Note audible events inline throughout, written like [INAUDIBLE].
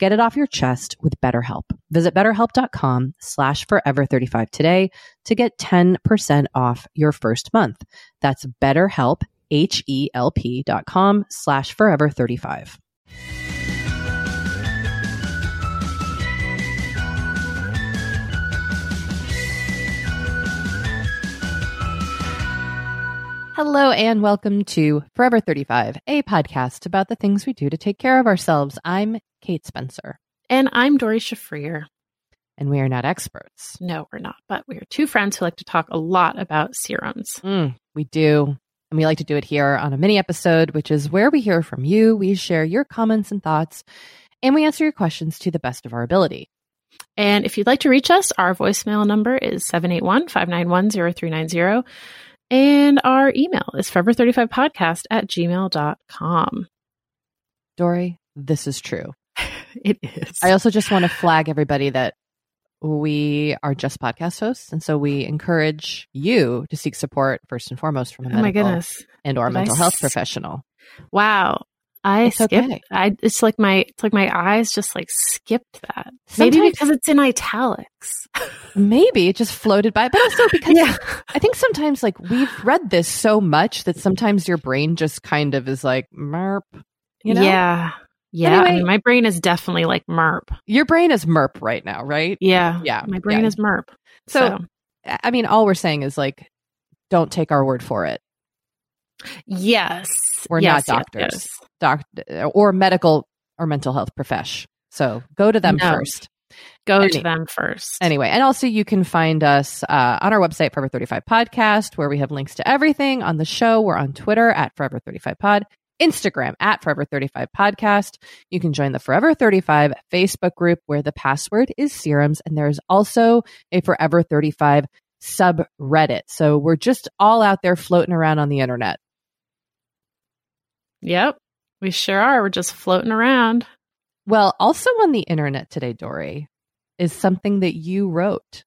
Get it off your chest with BetterHelp. Visit betterhelp.com slash forever35 today to get 10% off your first month. That's betterhelp, H-E-L-P dot com slash forever35. Hello and welcome to Forever 35, a podcast about the things we do to take care of ourselves. I'm Kate Spencer, And I'm Doree Shafrir. and we are not experts. No, we're not, but we are two friends who like to talk a lot about serums. Mm, we do. And we like to do it here on a mini episode, which is where we hear from you. We share your comments and thoughts, and we answer your questions to the best of our ability. And if you'd like to reach us, our voicemail number is 781 591 0390. And our email is forever35podcast at gmail.com. Doree, this is true. [LAUGHS] It is. I also just want to flag everybody that we are just podcast hosts, and so we encourage you to seek support first and foremost from a oh my medical goodness. and or Did I mental health s- professional. Wow. I It's skipped. okay. I it's like my it's like my eyes just like skipped that. Maybe because it's in italics. Maybe it just floated by, but also [LAUGHS] because yeah. I think sometimes like we've read this so much that sometimes your brain just kind of is like, merp, you know? Yeah. Yeah, I mean, my brain is definitely like MERP. Your brain is MERP right now, right? Yeah, Yeah. my brain yeah. is MERP. So, I mean, all we're saying is like, don't take our word for it. Yes, We're Yes, not doctors, yes. doc or medical or mental health profesh. So go to them No. first. Go Any- to them first. Anyway, and also you can find us uh, on our website, Forever 35 Podcast, where we have links to everything on the show. We're on Twitter at Forever 35 Pod, Instagram at Forever 35 Podcast. You can join the Forever 35 Facebook group where the password is serums. And there's also a Forever 35 subreddit. So we're just all out there floating around on the internet. Yep, we sure are. We're just floating around. Well, also on the internet today, Doree, is something that you wrote.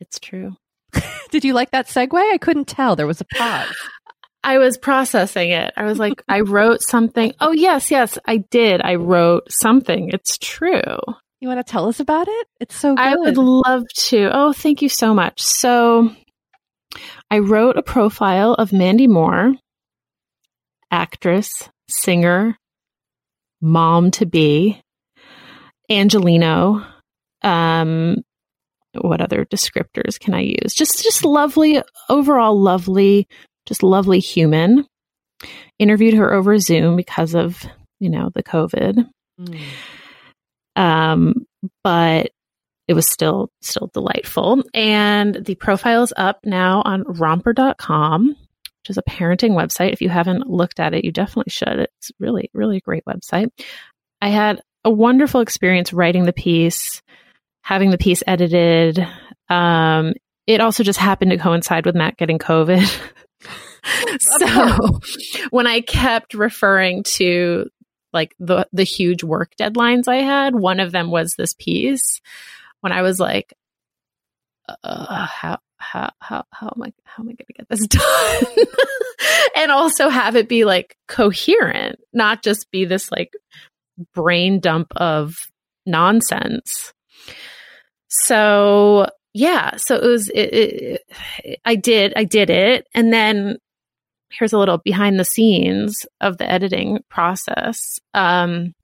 It's true. [LAUGHS] Did you like that segue? I couldn't tell. There was a pause. I was processing it. I was like, I wrote something. Oh, yes, yes, I did. I wrote something. It's true. You want to tell us about it? It's so good. I would love to. Oh, thank you so much. So, I wrote a profile of Mandy Moore, actress, singer, mom to be, Angeleno. Um, what other descriptors can I use? Just, just lovely, overall lovely, just lovely human. Interviewed her over Zoom because of you know the COVID Mm. um, but it was still still delightful. And the profile is up now on romper.com, which is a parenting website. If you haven't looked at it, you definitely should. It's really, really a great website. I had a wonderful experience writing the piece, having the piece edited. Um, it also just happened to coincide with Matt getting COVID. [LAUGHS] so [LAUGHS] when I kept referring to like the the huge work deadlines I had. One of them was this piece when I was like, uh, how how how how am I how am I going to get this [LAUGHS] done? and also have it be like coherent, not just be this like brain dump of nonsense. So yeah, so it was. It, it, I did. I did it, and then here's a little behind the scenes of the editing process. Um,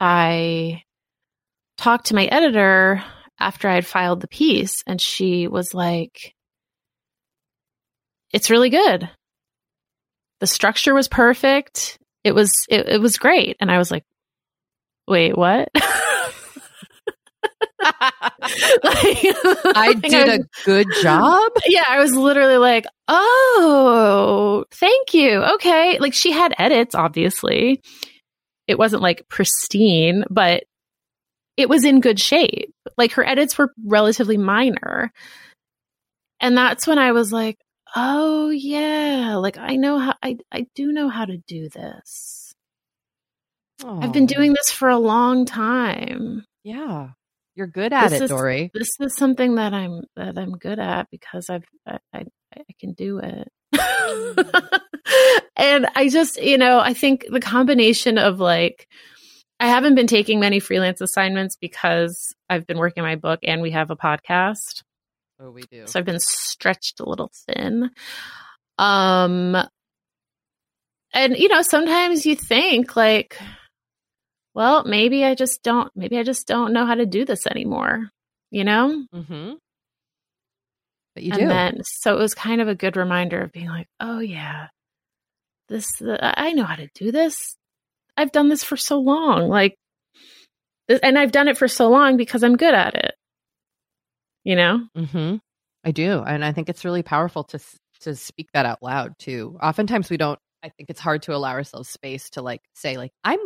I talked to my editor after I had filed the piece, and she was like, "It's really good. The structure was perfect. It was it, it was great." And I was like, "Wait, what?" [LAUGHS] like, [LAUGHS] I did a good job. yeah, I was literally like, oh, thank you. Okay. Like she had edits, obviously. It wasn't like pristine, but it was in good shape. Like her edits were relatively minor. And that's when I was like, oh, yeah. Like I know how, I, I do know how to do this. I've been doing this for a long time. Yeah, you're good at This it, is- Doree. this is something that I'm that I'm good at because I've I I, I can do it. Mm. [LAUGHS] and I just, you know, I think the combination of like I haven't been taking many freelance assignments because I've been working my book and we have a podcast. Oh, we do. So I've been stretched a little thin. Um and you know, sometimes you think like well, maybe I just don't maybe I just don't know how to do this anymore. You know? mm-hmm. But you and do. then so it was kind of a good reminder of being like, "Oh yeah. This I know how to do this. I've done this for so long. Like and I've done it for so long because I'm good at it." You know? mm-hmm. I do, and I think it's really powerful to to speak that out loud too. Oftentimes, we don't. I think it's hard to allow ourselves space to like say, like, I'm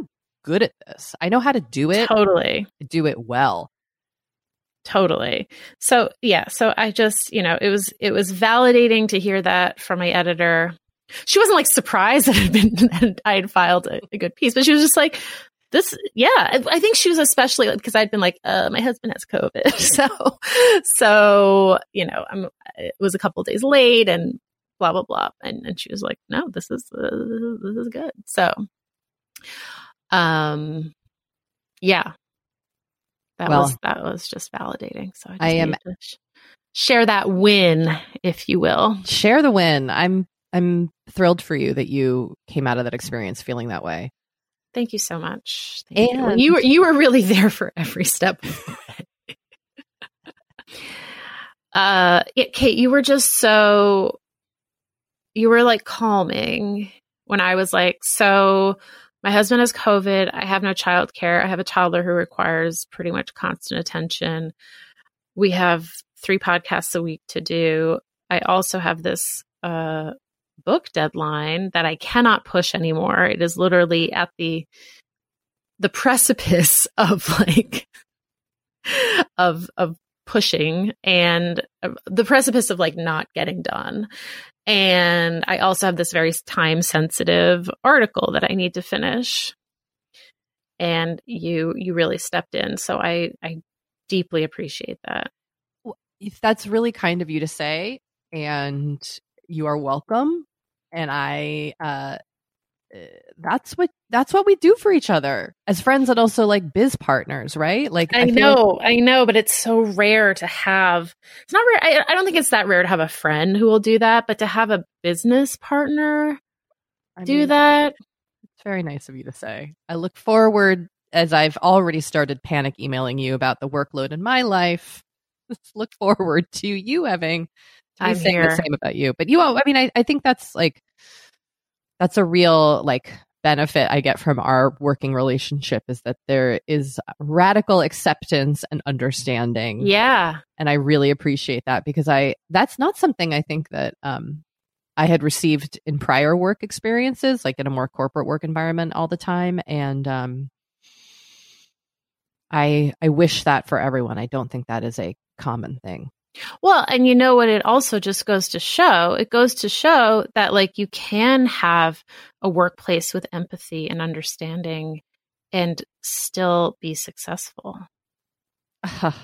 good at this. I know how to do it. Totally. Do it well. Totally. So yeah, so I just, you know, it was it was validating to hear that from my editor. She wasn't like surprised that had been [LAUGHS] that I had filed a, a good piece, but she was just like, "This, yeah." I, I think she was especially like, because I'd been like, uh, "My husband has COVID," [LAUGHS] so so you know, I'm it was a couple days late and blah blah blah, and and she was like, "No, this is uh, this is good." So, um, yeah, that Well- was that was just validating. So I, just I am- share that win, if you will. Share the win. I'm I'm thrilled for you that you came out of that experience feeling that way. Thank you so much. Thank and you. you were you were really [LAUGHS] there for every step. [LAUGHS] uh, yeah, Kate, you were just so you were like calming when I was like, so my husband has COVID. I have no child care. I have a toddler who requires pretty much constant attention. We have three podcasts a week to do. I also have this uh, book deadline that I cannot push anymore. It is literally at the the precipice [LAUGHS] of like of of pushing and uh, the precipice of like not getting done. And I also have this very time sensitive article that I need to finish. And you you really stepped in, so I I deeply appreciate that. That's really kind of you to say and you are welcome and I uh eh, that's what that's what we do for each other as friends and also like biz partners, right? Like I, I know, like- I know, but it's so rare to have. It's not rare. I, I, don't think it's that rare to have a friend who will do that, but to have a business partner I do mean, that, it's very nice of you to say. I look forward as I've already started panic emailing you about the workload in my life. Let's [LAUGHS] look forward to you having I'm saying here. the same about you. But you, all, I mean, I, I think that's like that's a real like benefit I get from our working relationship is that there is radical acceptance and understanding. Yeah. And I really appreciate that because I that's not something I think that um I had received in prior work experiences, like in a more corporate work environment all the time. And um I I wish that for everyone. I don't think that is a common thing. Well, and you know what it also just goes to show? It goes to show that like you can have a workplace with empathy and understanding and still be successful. [LAUGHS]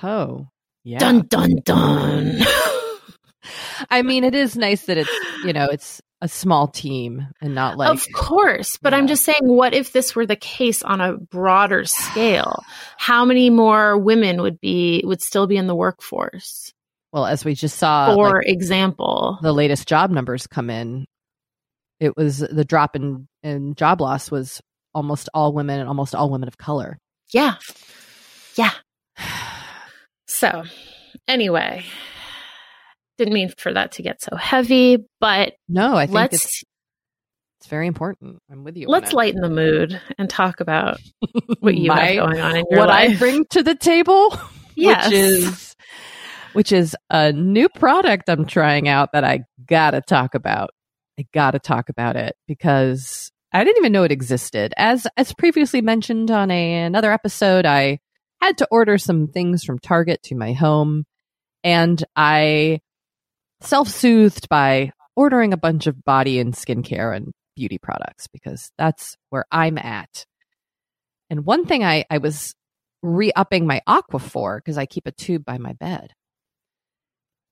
Oh, yeah. Dun dun dun. [LAUGHS] I mean, it is nice that it's, you know, it's a small team and not like Of course, but yeah. I'm just saying what if this were the case on a broader scale? [SIGHS] How many more women would be would still be in the workforce? Well, as we just saw, for like, example, the latest job numbers come in. It was the drop in, in job loss was almost all women and almost all women of color. Yeah. Yeah. [SIGHS] So, anyway, didn't mean for that to get so heavy, but no, I think let's, it's, it's very important. I'm with you. Let's lighten the mood and talk about what you My, have going on in your what life. What I bring to the table, [LAUGHS] yes. which is which is a new product I'm trying out that I gotta talk about. I gotta talk about it because I didn't even know it existed. As as previously mentioned on a, another episode, I had to order some things from Target to my home, and I self-soothed by ordering a bunch of body and skincare and beauty products because that's where I'm at. And one thing I, I was re-upping my Aquaphor because I keep a tube by my bed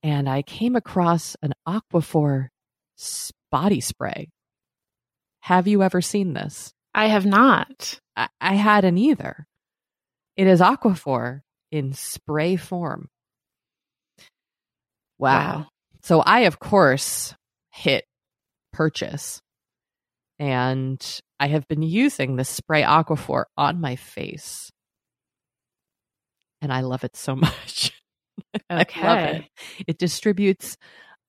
and I came across an Aquaphor body spray. Have you ever seen this? I have not. I, I hadn't either. It is Aquaphor in spray form. Wow. wow. So I, of course, hit purchase. And I have been using the spray Aquaphor on my face. And I love it so [LAUGHS] much. [LAUGHS] Okay. it. it distributes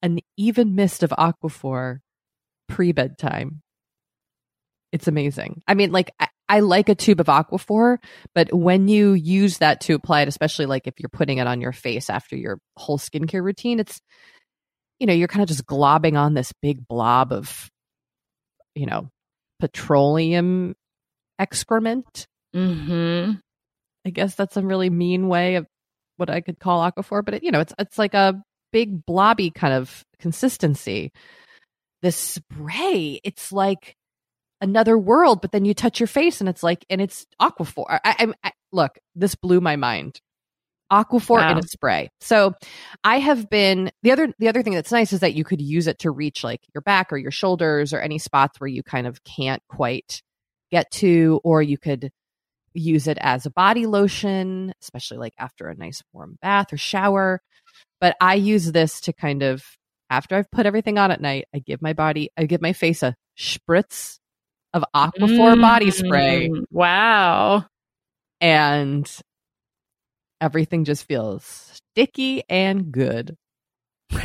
an even mist of Aquaphor pre bedtime. It's amazing. I mean, like, I, I, like a tube of Aquaphor, but when you use that to apply it, especially like if you're putting it on your face after your whole skincare routine, it's, you know, you're kind of just globbing on this big blob of, you know, petroleum excrement. Mm-hmm. I guess that's a really mean way of what I could call Aquaphor, but it, you know, it's it's like a big blobby kind of consistency. The spray, it's like another world, but then you touch your face and it's like, and it's Aquaphor. I, I, I look, this blew my mind. Aquaphor wow. in a spray. So I have been the other the other thing that's nice is that you could use it to reach like your back or your shoulders or any spots where you kind of can't quite get to, or you could use it as a body lotion, especially like after a nice warm bath or shower. But I use this to kind of after I've put everything on at night, I give my body, I give my face a spritz of Aquaphor mm, body spray. Wow. And everything just feels sticky and good. [LAUGHS]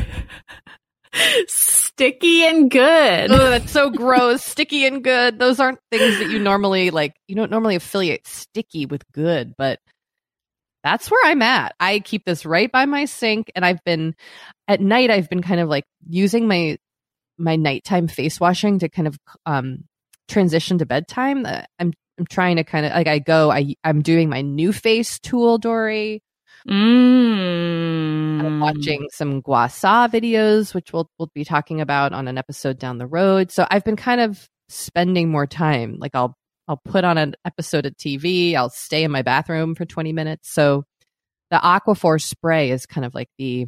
sticky and good. Oh, that's so gross. sticky and good. Those aren't things that you normally like. You don't normally affiliate sticky with good, but that's where I'm at. I keep this right by my sink and I've been at night I've been kind of like using my my nighttime face washing to kind of um transition to bedtime. Uh, I'm I'm trying to kind of like I go I I'm doing my new face tool Doree. Mm. I'm watching some Gua Sha videos, which we'll we'll be talking about on an episode down the road. So I've been kind of spending more time. Like I'll I'll put on an episode of TV. I'll stay in my bathroom for 20 minutes. So the Aquaphor spray is kind of like the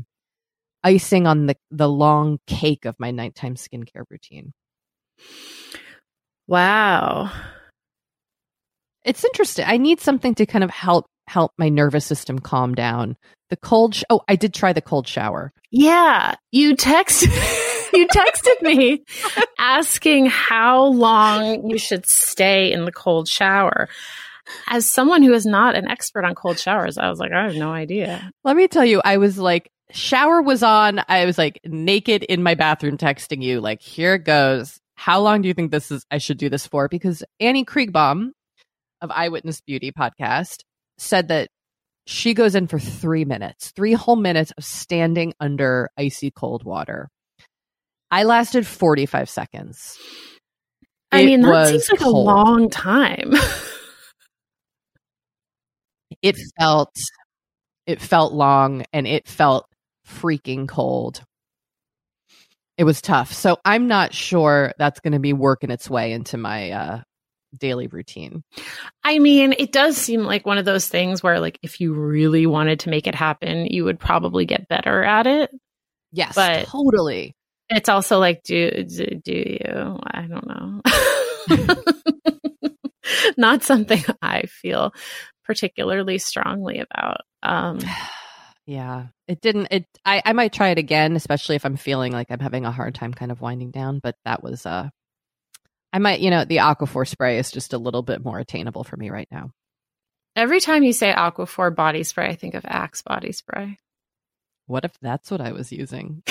icing on the the long cake of my nighttime skincare routine. Wow. It's interesting. I need something to kind of help help my nervous system calm down. The cold sh- Oh, I did try the cold shower. Yeah, you text [LAUGHS] you texted me asking how long you should stay in the cold shower. As someone who is not an expert on cold showers, I was like, I have no idea. Let me tell you, I was like, shower was on. I was like naked in my bathroom texting you, like, here it goes. How long do you think this is? I should do this for? Because Annie Kriegbaum of Eyewitness Beauty podcast said that she goes in for three minutes, three whole minutes of standing under icy cold water. I lasted 45 seconds. I it mean, that seems like cold. a long time. [LAUGHS] it felt it felt long and it felt freaking cold. It was tough. So I'm not sure that's going to be working its way into my uh, daily routine. I mean, it does seem like one of those things where like if you really wanted to make it happen, you would probably get better at it. Yes, but totally. It's also like, do do, do you? I don't know. [LAUGHS] Not something I feel particularly strongly about. Um, [SIGHS] yeah, it didn't. It. I I might try it again, especially if I'm feeling like I'm having a hard time kind of winding down. But that was uh, I might, you know, the Aquaphor spray is just a little bit more attainable for me right now. Every time you say Aquaphor body spray, I think of Axe body spray. What if that's what I was using? [LAUGHS]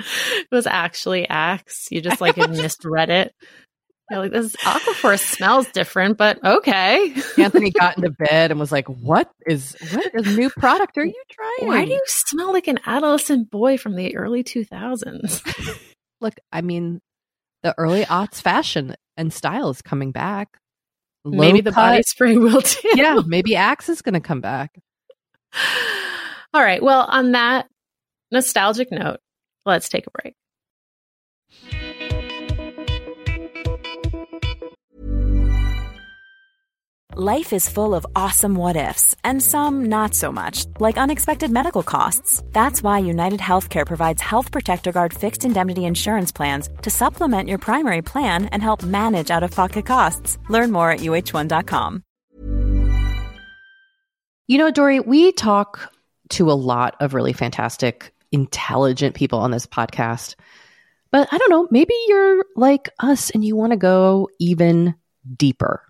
it was actually Axe. You just like [LAUGHS] misread it. You're like, this Aquaphor smells different, but okay. Anthony [LAUGHS] got into bed and was like, "What is what is new product are you trying? Why do you smell like an adolescent boy from the early 2000s?" Look, I mean, the early aughts fashion and style is coming back. Low maybe the cut. body spray will [LAUGHS] too. yeah, maybe Axe is going to come back. All right. Well, on that nostalgic note, Let's take a break. Life is full of awesome what ifs, and some not so much, like unexpected medical costs. That's why United Healthcare provides Health Protector Guard fixed indemnity insurance plans to supplement your primary plan and help manage out of pocket costs. Learn more at uh1.com. You know, Doree, we talk to a lot of really fantastic intelligent people on this podcast. But I don't know, maybe you're like us and you want to go even deeper.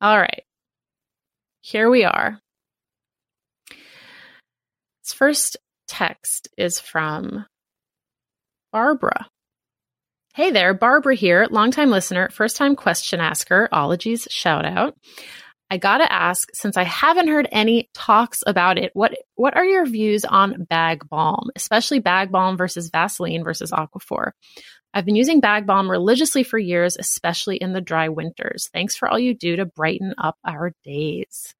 All right. Here we are. This first text is from Barbara. Hey there, Barbara here, longtime listener, first time question asker, ologies shout out. I gotta ask, since I haven't heard any talks about it, what what are your views on bag balm, especially bag balm versus Vaseline versus Aquaphor? I've been using bag balm religiously for years, especially in the dry winters. Thanks for all you do to brighten up our days.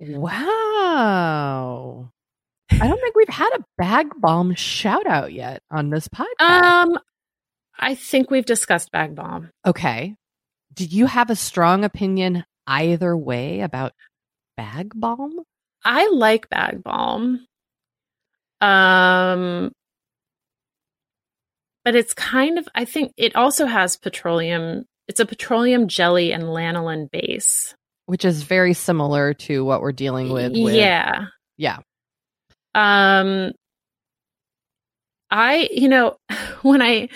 Wow. I don't think we've had a bag balm shout out yet on this podcast. Um, I think we've discussed bag balm. okay. Do you have a strong opinion either way about bag balm? I like bag balm. Um, but it's kind of, I think it also has petroleum. It's a petroleum jelly and lanolin base. Which is very similar to what we're dealing with. with yeah. Yeah. Um, I, you know, [LAUGHS] when I,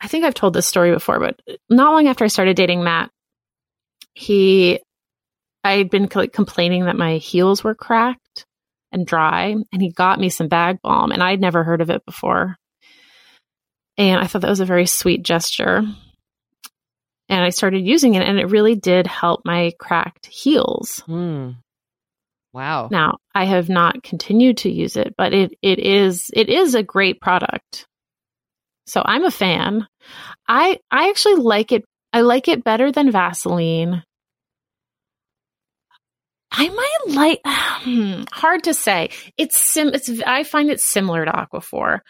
I think I've told this story before, but not long after I started dating Matt, he, I had been like complaining that my heels were cracked and dry, and he got me some bag balm, and I'd never heard of it before. And I thought that was a very sweet gesture. And I started using it, and it really did help my cracked heels. Hmm. Wow. Now, I have not continued to use it, but it it is it is a great product. So I'm a fan. I I actually like it. I like it better than Vaseline. I might like [SIGHS] hmm, hard to say. It's sim it's I find it similar to Aquaphor.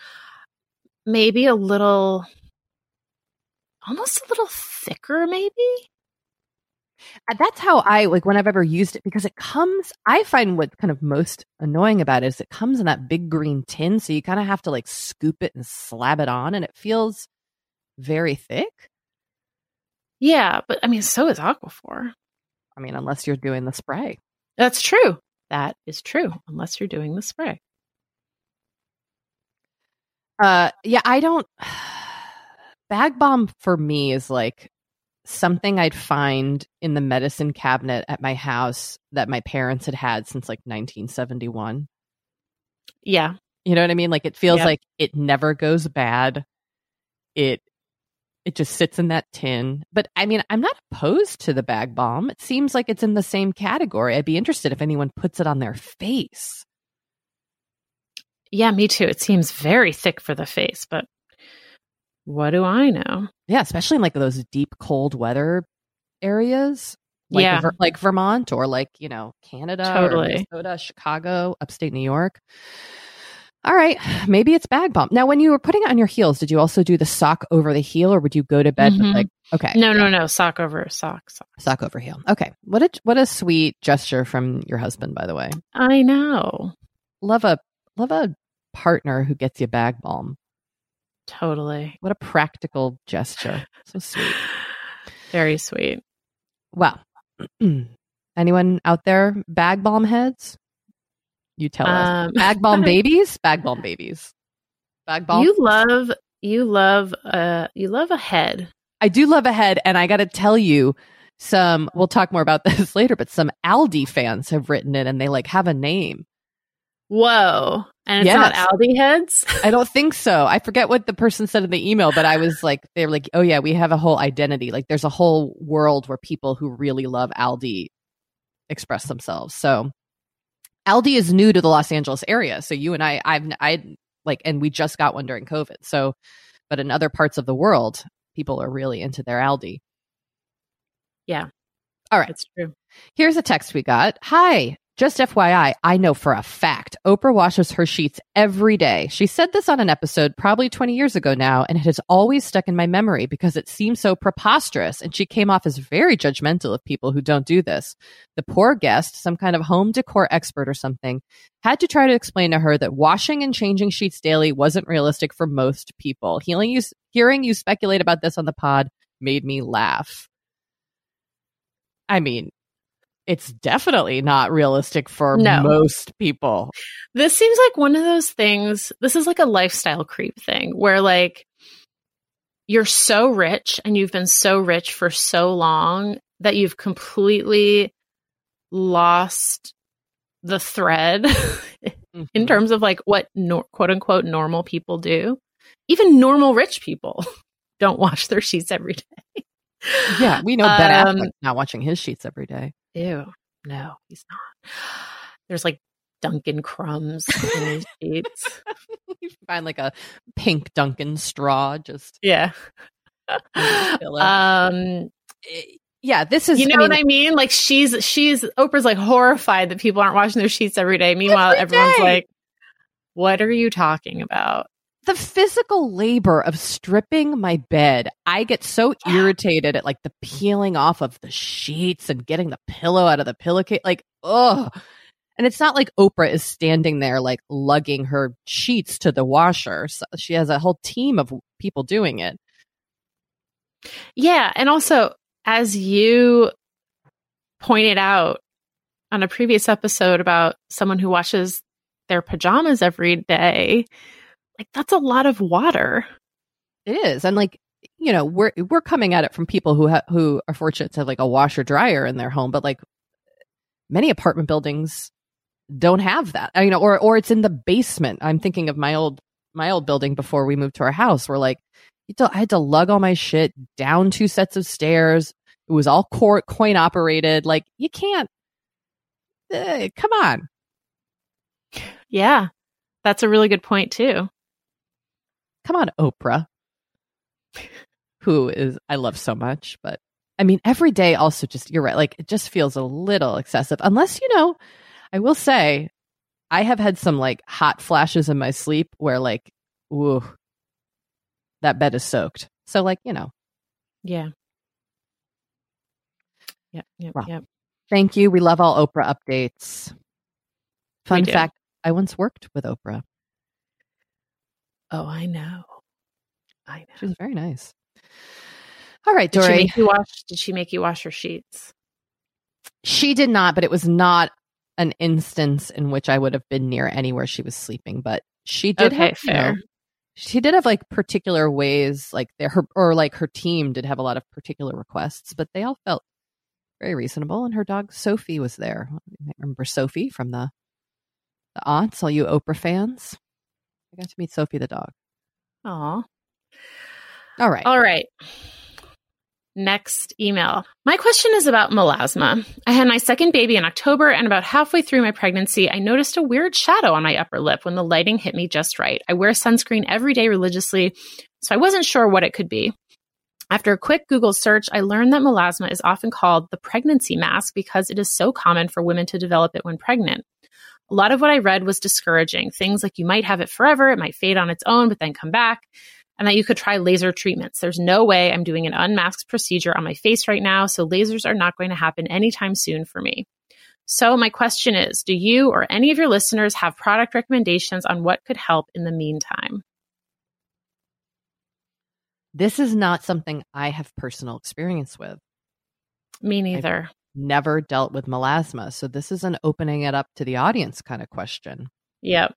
Maybe a little almost a little thicker maybe. Uh, That's how I like when I've ever used it because it comes. I find what's kind of most annoying about it is it comes in that big green tin, so you kind of have to like scoop it and slab it on, and it feels very thick. Yeah, but I mean so is Aquaphor. I mean, unless you're doing the spray. That's true. That is true unless you're doing the spray. Uh, yeah, I don't. [SIGHS] Bag balm for me is like something I'd find in the medicine cabinet at my house that my parents had had since like 1971. Yeah. You know what I mean? Like it feels Yep. like it never goes bad. It it just sits in that tin. But I mean, I'm not opposed to the bag balm. It seems like it's in the same category. I'd be interested if anyone puts it on their face. Yeah, me too. It seems very thick for the face, but what do I know? Yeah, especially in like those deep cold weather areas. Like Yeah. Ver- like Vermont or like, you know, Canada Totally. or Minnesota, Chicago, upstate New York. All right, maybe it's bag balm. Now, when you were putting it on your heels, did you also do the sock over the heel, or would you go to bed with Mhm. like okay, No, no, no. Sock over sock. sock. sock over heel? Okay, what a what a sweet gesture from your husband, by the way. I know. Love a love a partner who gets you bag balm. Totally. What a practical gesture, so sweet. [SIGHS] Very sweet. Well, [CLEARS THROAT] anyone out there bag balm heads? You tell us. Um, [LAUGHS] Bag balm babies, bag balm babies, bag balm. You love you love uh you love a head. I do love a head, and I got to tell you, some. We'll talk more about [LAUGHS] this later, but some Aldi fans have written it, and they like have a name. Whoa. And it's Yes. not Aldi heads? [LAUGHS] I don't think so. I forget what the person said in the email, but I was like, they were like, oh yeah, we have a whole identity. Like, there's a whole world where people who really love Aldi express themselves. So, Aldi is new to the Los Angeles area. So you and I, I've, I like, and we just got one during COVID. So, but in other parts of the world, people are really into their Aldi. Yeah. All right. It's true. Here's a text we got. Hi. Just FYI, I know for a fact Oprah washes her sheets every day. She said this on an episode probably 20 years ago now, and it has always stuck in my memory because it seems so preposterous. And she came off as very judgmental of people who don't do this. The poor guest, some kind of home decor expert or something, had to try to explain to her that washing and changing sheets daily wasn't realistic for most people. Hearing you, hearing you speculate about this on the pod made me laugh. I mean, it's definitely not realistic for No. most people. This seems like one of those things. This is like a lifestyle creep thing where like you're so rich and you've been so rich for so long that you've completely lost the thread [LAUGHS] in terms of like what nor- quote unquote normal people do. Even normal rich people [LAUGHS] don't wash their sheets every day. yeah, we know Ben Um, Affleck's not watching his sheets every day. Ew. No, he's not. There's like Dunkin' crumbs in his sheets. [LAUGHS] you find like a pink Dunkin' straw. Just Yeah. [LAUGHS] Um yeah, this is. you know I mean, what I mean? Like she's she's Oprah's like horrified that people aren't washing their sheets every day. Meanwhile, Every everyone's day. like, What are you talking about? The physical labor of stripping my bed. I get so [SIGHS] irritated at like the peeling off of the sheets and getting the pillow out of the pillowcase. Like, ugh. And it's not like Oprah is standing there like lugging her sheets to the washer. So she has a whole team of people doing it. Yeah, and also as you pointed out on a previous episode about someone who washes their pajamas every day, like that's a lot of water. It is, and like you know, we're we're coming at it from people who ha- who are fortunate to have like a washer dryer in their home, but like many apartment buildings don't have that. You know, or or it's in the basement. I'm thinking of my old my old building before we moved to our house, where like I had to lug all my shit down two sets of stairs. It was all cor- coin operated. Like you can't. eh, come on. Yeah. That's a really good point too. Come on, Oprah, who is I love so much, but I mean, every day also just you're right, like it just feels a little excessive. Unless you know, I will say, I have had some like hot flashes in my sleep where like, ooh, that bed is soaked. So like you know, Yeah. Yep. Yep. Wow. Yep. thank you. We love all Oprah updates. Fun fact: I once worked with Oprah. Oh, I know. I know. She was very nice. All right, Did she Doree. make you wash? Did she make you wash your sheets? She did not, but it was not an instance in which I would have been near anywhere she was sleeping. But she did Okay, have, you fair. know, she did have like particular ways, like there, her or like her team did have a lot of particular requests, but they all felt very reasonable. And her dog Sophie was there. You might remember Sophie from the the aunts, all you Oprah fans. I got to meet Sophie the dog. Aw. All right. All right. Next email. My question is about melasma. I had my second baby in October, and about halfway through my pregnancy, I noticed a weird shadow on my upper lip when the lighting hit me just right. I wear sunscreen every day religiously, so I wasn't sure what it could be. After a quick Google search, I learned that melasma is often called the pregnancy mask because it is so common for women to develop it when pregnant. A lot of what I read was discouraging. Things like you might have it forever, it might fade on its own, but then come back and that you could try laser treatments. There's no way I'm doing an unmasked procedure on my face right now, so lasers are not going to happen anytime soon for me. So, my question is Do you or any of your listeners have product recommendations on what could help in the meantime? This is not something I have personal experience with. Me neither. Never dealt with melasma. So this is an opening it up to the audience kind of question. Yep.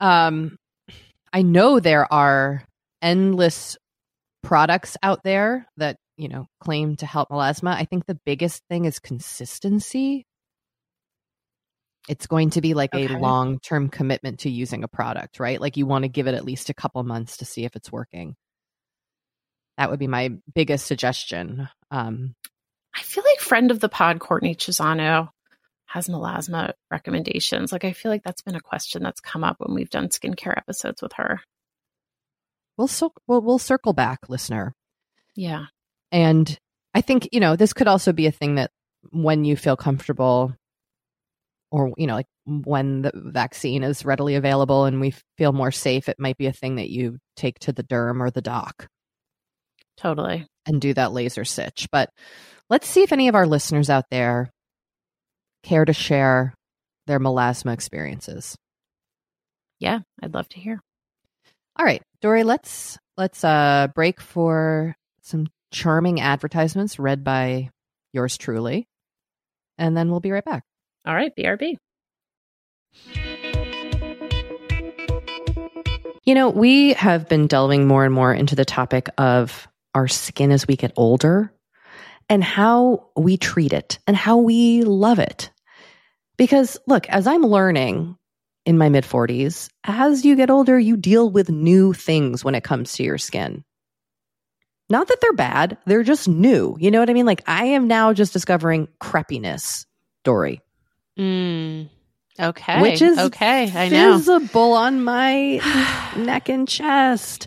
Um, I know there are endless products out there that, you know, claim to help melasma. I think the biggest thing is consistency. It's going to be like Okay. a long term commitment to using a product, right? Like you want to give it at least a couple months to see if it's working. That would be my biggest suggestion. Um, I feel like friend of the pod, Courtney Chisano, has melasma recommendations. Like, I feel like that's been a question that's come up when we've done skincare episodes with her. we'll, so, we'll we'll circle back, listener. Yeah. And I think, you know, this could also be a thing that when you feel comfortable or you know like when the vaccine is readily available and we feel more safe it might be a thing that you take to the derm or the doc Totally. And do that laser stitch but let's see if any of our listeners out there care to share their melasma experiences Yeah, I'd love to hear. all right Doree let's let's uh break for some charming advertisements read by yours truly and then we'll be right back All right, BRB. You know, we have been delving more and more into the topic of our skin as we get older and how we treat it and how we love it. Because look, as I'm learning in my mid 40s, as you get older, you deal with new things when it comes to your skin. Not that they're bad, they're just new. You know what I mean? Like I am now just discovering crepiness, Doree, Mm, okay. which is okay. I know. visible on my [SIGHS] neck and chest.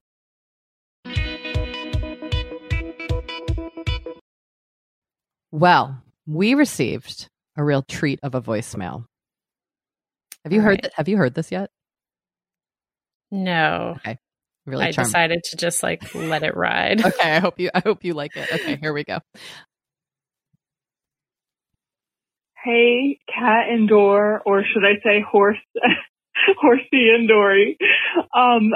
Well, we received a real treat of a voicemail. Have you All heard right. that? Have you heard this yet? No. Okay. Really I charming. decided to just like let it ride. [LAUGHS] Okay, I hope you I hope you like it. Okay, here we go. Hey, Cat and Door, or should I say horse, [LAUGHS] horsey and Doree. Um,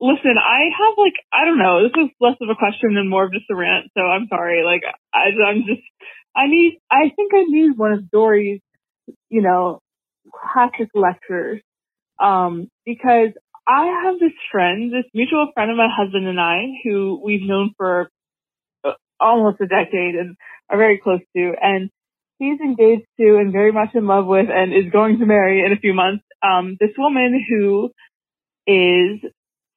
listen, I have like, I don't know, this is less of a question and more of just a rant, so I'm sorry. Like, I, I'm just, I need, I think I need one of Doree's, you know, classic lectures. Um, because I have this friend, this mutual friend of my husband and I, who we've known for uh, almost a decade and are very close to, and he's engaged to and very much in love with and is going to marry in a few months um this woman who is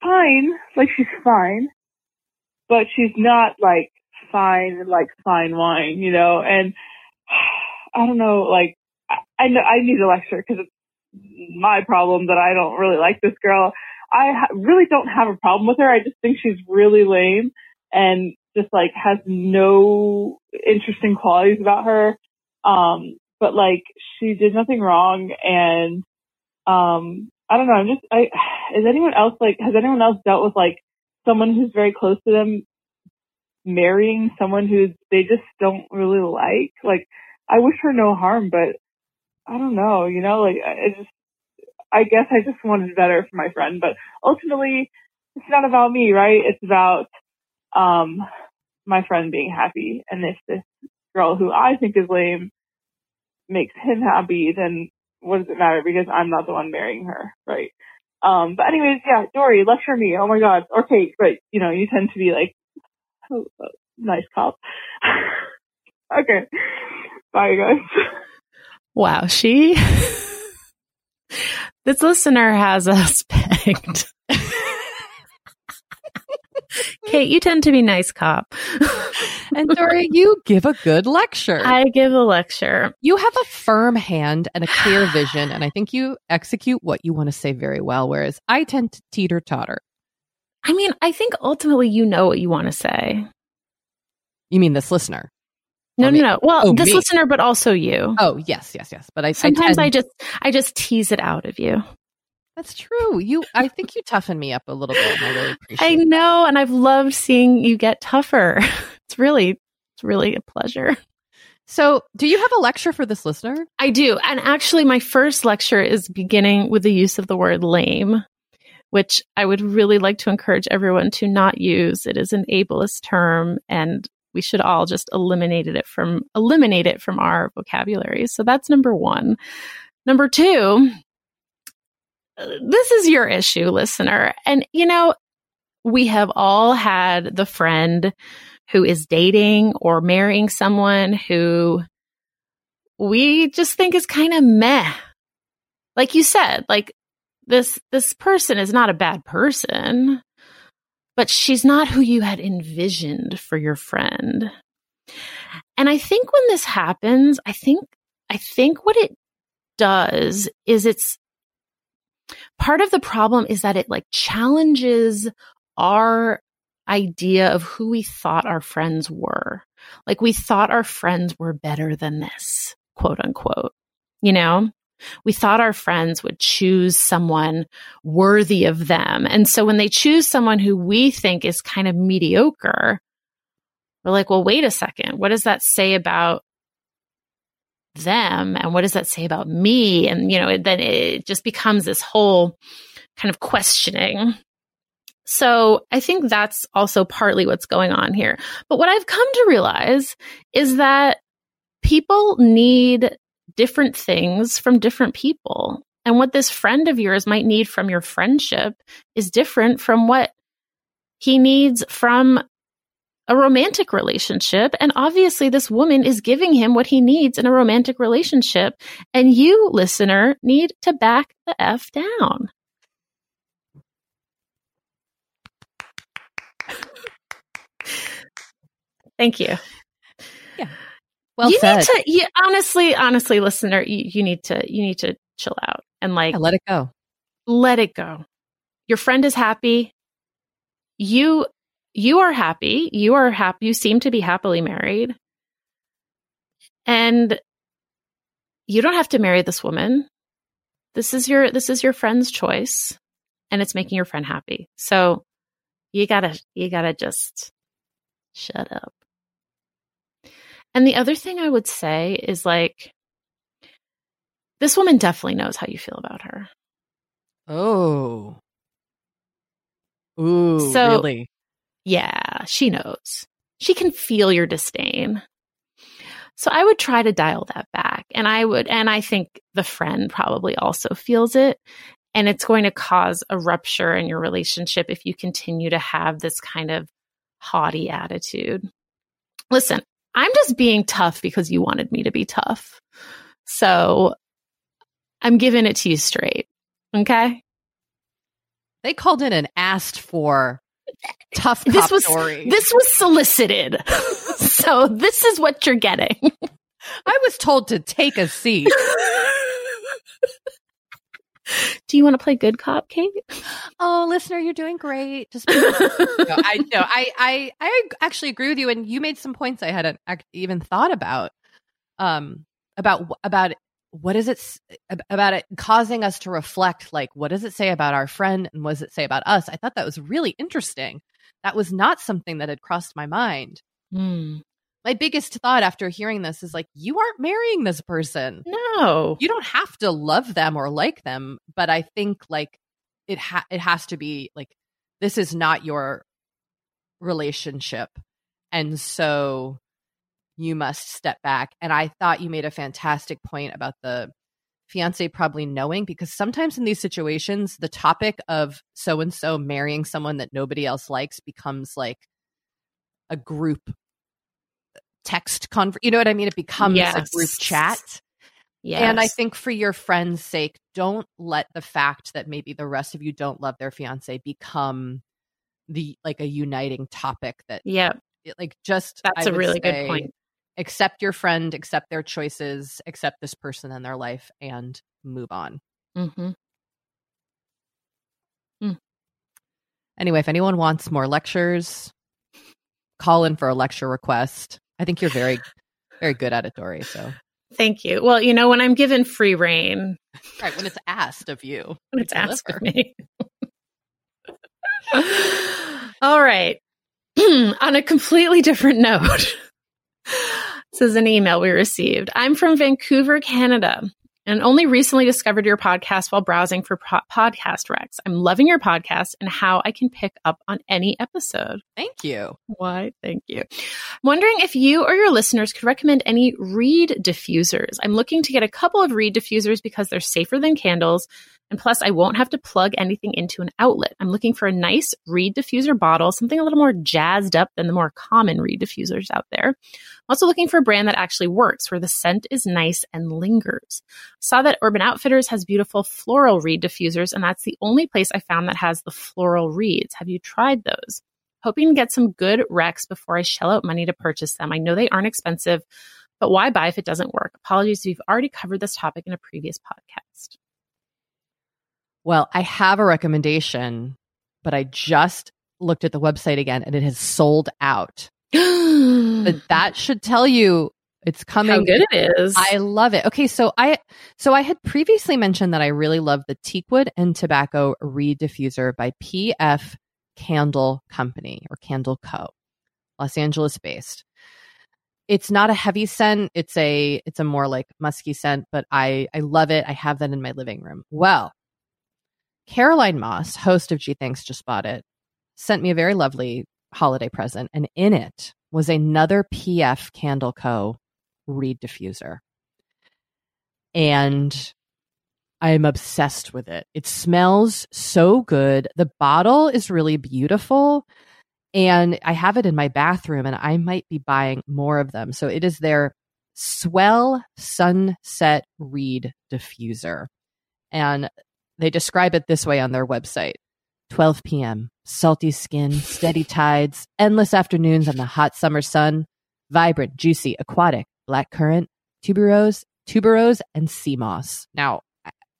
fine like she's fine but she's not like fine like fine wine you know? And [SIGHS] i don't know like i, I know i need a lecture because it's my problem that i don't really like this girl. I ha- really don't have a problem with her. I just think she's really lame and just like has no interesting qualities about her. Um, but like she did nothing wrong and, um, I don't know. I'm just, I, is anyone else like, has anyone else dealt with like someone who's very close to them marrying someone who they just don't really like? Like, I wish her no harm, but I don't know, you know, like I just, I guess I just wanted better for my friend, but ultimately it's not about me, right? It's about, um, my friend being happy. And if this girl who I think is lame makes him happy, then what does it matter? Because I'm not the one marrying her, right? Um, but anyways, yeah, Doree, lecture me. Oh my God. Okay, right? You know, you tend to be like, [LAUGHS] oh, nice cop. [LAUGHS] okay. Bye, guys. Wow, she. [LAUGHS] this listener has us pegged. [LAUGHS] Kate, you tend to be nice cop. [LAUGHS] and Doree, you give a good lecture. I give a lecture. You have a firm hand and a clear vision, and I think you execute what you want to say very well, whereas I tend to teeter totter. I mean, I think ultimately you know what you want to say. You mean this listener? No, no, no. Well, Oh, this me. listener, but also you. Oh, yes, yes, yes. But I Sometimes I, tend- just, I just tease it out of you. That's true. You, I think you toughen me up a little bit, I really appreciate. I know, and I've loved seeing you get tougher. [LAUGHS] It's really, it's really a pleasure. So, do you have a lecture for this listener? I do. And actually, my first lecture is beginning with the use of the word lame, which I would really like to encourage everyone to not use. It is an ableist term and we should all just eliminate it from eliminate it from our vocabulary. So that's number 1. Number 2, uh, this is your issue, listener. And you know, we have all had the friend who is dating or marrying someone who we just think is kind of meh. Like you said, like this this person is not a bad person, but she's not who you had envisioned for your friend. And I think when this happens, I think I think what it does is it's part of the problem is that it like challenges our idea of who we thought our friends were. Like we thought our friends were better than this, quote unquote. You know, we thought our friends would choose someone worthy of them. And so when they choose someone who we think is kind of mediocre, we're like, well, wait a second. What does that say about them? And what does that say about me? And, you know, it, then it just becomes this whole kind of questioning. So I think that's also partly what's going on here. But what I've come to realize is that people need different things from different people. And what this friend of yours might need from your friendship is different from what he needs from a romantic relationship. And obviously, this woman is giving him what he needs in a romantic relationship. And you, listener, need to back the F down. Thank you. Yeah. Well you said. need to you, honestly, honestly, listener, you, you need to you need to chill out and like Yeah, let it go. let it go. Your friend is happy. You you are happy. You are happy. You seem to be happily married. And you don't have to marry this woman. This is your this is your friend's choice and it's making your friend happy. So you got to you got to just shut up. And the other thing I would say is like this woman definitely knows how you feel about her. Oh. Ooh, So- really? Yeah, she knows. She can feel your disdain. So I would try to dial that back. And I would, and I think the friend probably also feels it. And it's going to cause a rupture in your relationship if you continue to have this kind of haughty attitude. Listen, I'm just being tough because you wanted me to be tough. So I'm giving it to you straight. Okay. They called in and asked for tough cop This was story. this was solicited. [LAUGHS] so this is what you're getting. I was told to take a seat. Do you want to play good cop, Kate? oh, listener, you're doing great. Just [LAUGHS] no, I no, I, I I actually agree with you, and you made some points I hadn't even thought about. Um, about about what is it about it causing us to reflect? Like, what does it say about our friend, and what does it say about us? I thought that was really interesting. That was not something that had crossed my mind. Hmm. My biggest thought after hearing this is like, you aren't marrying this person. No. you don't have to love them or like them but i think like it ha- it has to be like this is not your relationship and so you must step back and i thought you made a fantastic point about the fiance probably knowing because sometimes in these situations the topic of so and so marrying someone that nobody else likes becomes like a group uh, text con you know what I mean? It becomes Yes. a group chat. Yes. And I think for your friend's sake, don't let the fact that maybe the rest of you don't love their fiance become the like a uniting topic that yeah, like just that's a really good point. Accept your friend, accept their choices, accept this person in their life and move on. hmm Anyway, if anyone wants more lectures, call in for a lecture request. I think you're very, very good at it, Doree. So, Thank you. Well, you know, when I'm given free reign, right when it's asked of you, [LAUGHS] when it's deliver. asked of me. [LAUGHS] All right. [CLEARS THROAT] On a completely different [LAUGHS] note, this is an email we received. I'm from Vancouver, Canada, and only recently discovered your podcast while browsing for po- podcast recs. I'm loving your podcast and how I can pick up on any episode. thank you. Why? Thank you. I'm wondering if you or your listeners could recommend any reed diffusers. I'm looking to get a couple of reed diffusers because they're safer than candles. And plus, I won't have to plug anything into an outlet. I'm looking for a nice reed diffuser bottle, something a little more jazzed up than the more common reed diffusers out there. I'm also looking for a brand that actually works, where the scent is nice and lingers. Saw that Urban Outfitters has beautiful floral reed diffusers, and that's the only place I found that has the floral reeds. Have you tried those? hoping to get some good recs before I shell out money to purchase them. I know they aren't expensive, but why buy if it doesn't work? Apologies if you've already covered this topic in a previous podcast. Well, I have a recommendation, but I just looked at the website again and it has sold out. [GASPS] But that should tell you it's coming. How good it is. I love it. Okay, so I so I had previously mentioned that I really love the Teakwood and Tobacco Reed Diffuser by PF Candle Company or Candle Co. Los Angeles based. It's not a heavy scent. It's a it's a more like musky scent, but I I love it. I have that in my living room. Well, Caroline Moss, host of Gee Thanks Just Bought It, sent me a very lovely holiday present, and in it was another PF Candle Co. reed diffuser. And I'm obsessed with it. It smells so good. The bottle is really beautiful. And I have it in my bathroom, and I might be buying more of them. So it is their Swell Sunset Reed Diffuser. And they describe it this way on their website 12 p.m., salty skin, steady tides, endless afternoons on the hot summer sun, vibrant, juicy, aquatic, black currant, tuberose, tuberose, and sea moss. Now,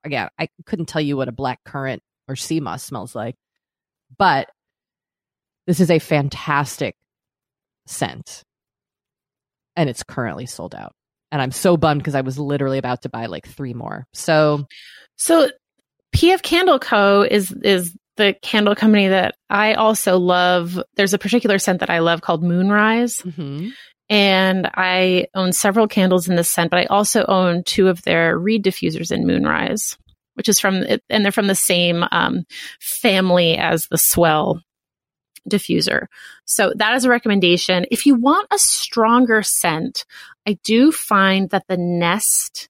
again, I couldn't tell you what a black currant or sea moss smells like, but this is a fantastic scent. And it's currently sold out. And I'm so bummed because I was literally about to buy like three more. So, so PF Candle Co. is is the candle company that I also love. There's a particular scent that I love called Moonrise. mhm. and I own several candles in this scent, but I also own two of their reed diffusers in Moonrise, which is from and they're from the same um, family as the Swell diffuser. So that is a recommendation. If you want a stronger scent, I do find that the Nest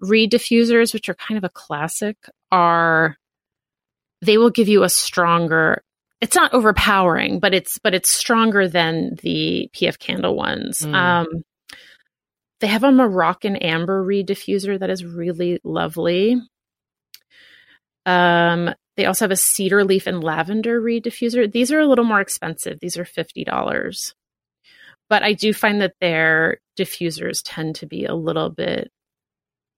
reed diffusers, which are kind of a classic, are they will give you a stronger it's not overpowering, but it's but it's stronger than the PF candle ones. Mm. Um, they have a Moroccan amber reed diffuser that is really lovely. Um, they also have a cedar leaf and lavender reed diffuser. These are a little more expensive. These are fifty dollars, but I do find that their diffusers tend to be a little bit.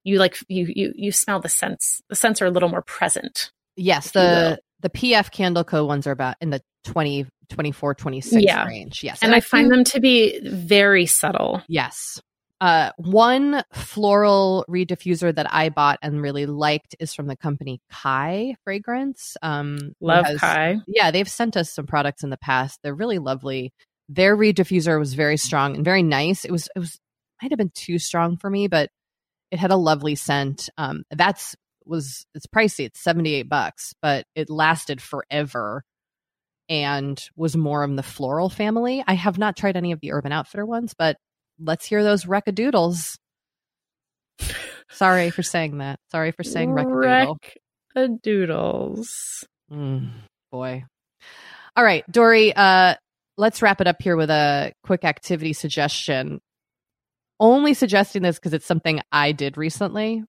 You like you you you smell the scents. The scents are a little more present. yes, the the PF Candle Co. ones are about in the 20, 24, 26 Yeah. range. Yes. and I do- find them to be very subtle. Yes. Uh, one floral reed diffuser that I bought and really liked is from the company Kai Fragrance. Um, Love has- Kai. Yeah, they've sent us some products in the past. They're really lovely. Their reed diffuser was very strong and very nice. It was it was might have been too strong for me, but it had a lovely scent. Um, that's was it's pricey. It's seventy eight bucks, but it lasted forever and was more in the floral family. I have not tried any of the Urban Outfitter ones, but let's hear those reckadoodles. Sorry for saying that. Sorry for saying reckadoodle. Wreck a doodles. Mm, boy. All right, Doree, uh, let's wrap it up here with a quick activity suggestion. Only suggesting this because it's something I did recently.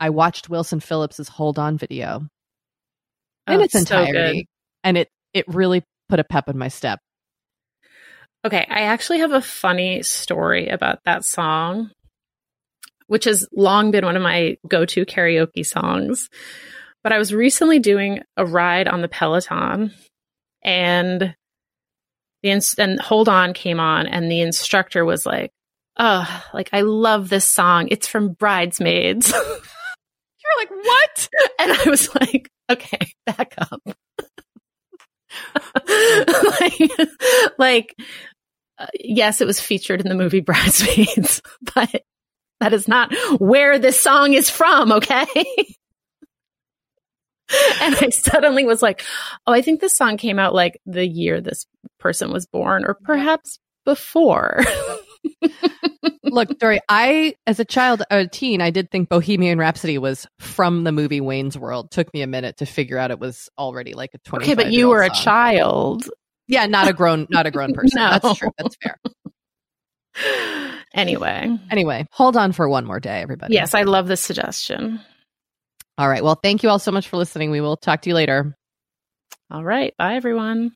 I watched Wilson Phillips's Hold On video oh, in Oh, its so entirety, good. and it it really put a pep in my step. Okay, I actually have a funny story about that song, which has long been one of my go to karaoke songs. But I was recently doing a ride on the Peloton, and the ins- and Hold On came on, and the instructor was like, "Oh, like I love this song. It's from Bridesmaids." [LAUGHS] You're like, what? [LAUGHS] and I was like, "Okay, back up." [LAUGHS] like, like uh, yes, it was featured in the movie Bridesmaids, but that is not where this song is from, okay? and I suddenly was like, oh, I think this song came out like the year this person was born, or perhaps before. [LAUGHS] Look, Doree, I, as a child, a teen, I did think Bohemian Rhapsody was from the movie Wayne's World. Took me a minute to figure out it was already like a 20 okay, but you were a child. Yeah, not a grown, not a grown person. [LAUGHS] No. That's true. That's fair. [LAUGHS] Anyway, Anyway, hold on for one more day, everybody. yes, I love this suggestion. All right. Well, thank you all so much for listening. We will talk to you later. All right, bye everyone.